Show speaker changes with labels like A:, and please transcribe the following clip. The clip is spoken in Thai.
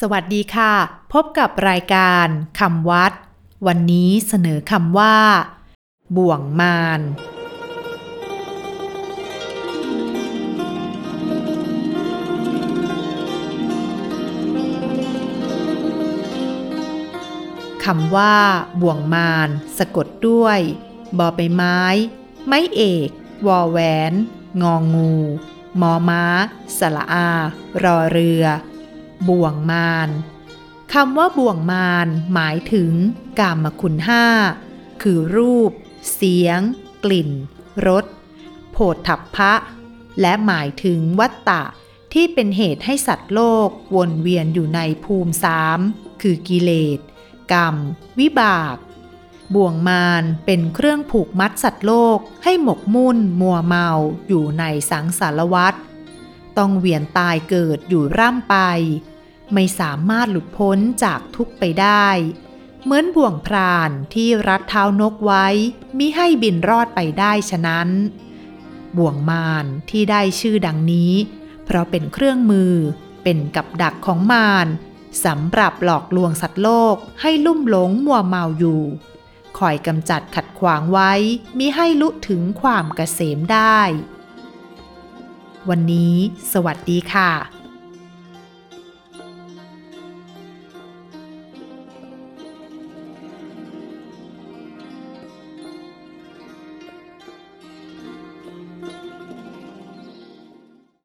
A: สวัสดีค่ะ พบกับรายการคำวัด วันนี้เสนอคำว่า บ่วงมารคำว่า บ่วงมารสะกดด้วยบอใบไม้ ไม้เอก วอแหวน งองงู มอม้า สละอา รอเรือ บ่วงมารคำว่าบ่วงมารหมายถึงกามคุณห้า คือรูป เสียง กลิ่น รสโผฏฐัพพะ และหมายถึงวัตตะ ที่เป็นเหตุให้สัตว์โลกวนเวียนอยู่ในภูมิสามคือกิเลส กรรม วิบาก บ่วงมารเป็นเครื่องผูกมัดสัตว์โลกให้หมกมุ่นมัวเมาอยู่ในสังสารวัฏ ต้องเวียนตายเกิดอยู่ร่ำไป ไม่สามารถหลุดพ้นจากทุกไปได้ เหมือนบ่วงพรานที่รัดเท้านกไว้มิให้บินรอดไปได้ฉะนั้น บ่วงมารที่ได้ชื่อดังนี้ เพราะเป็นเครื่องมือเป็นกับดักของมารสำหรับหลอกลวงสัตว์โลกให้ลุ่มหลงมัวเมาอยู่คอยกำจัดขัดขวางไว้มิให้ลุถึงความเกษมได้ วันนี้ สวัสดีค่ะ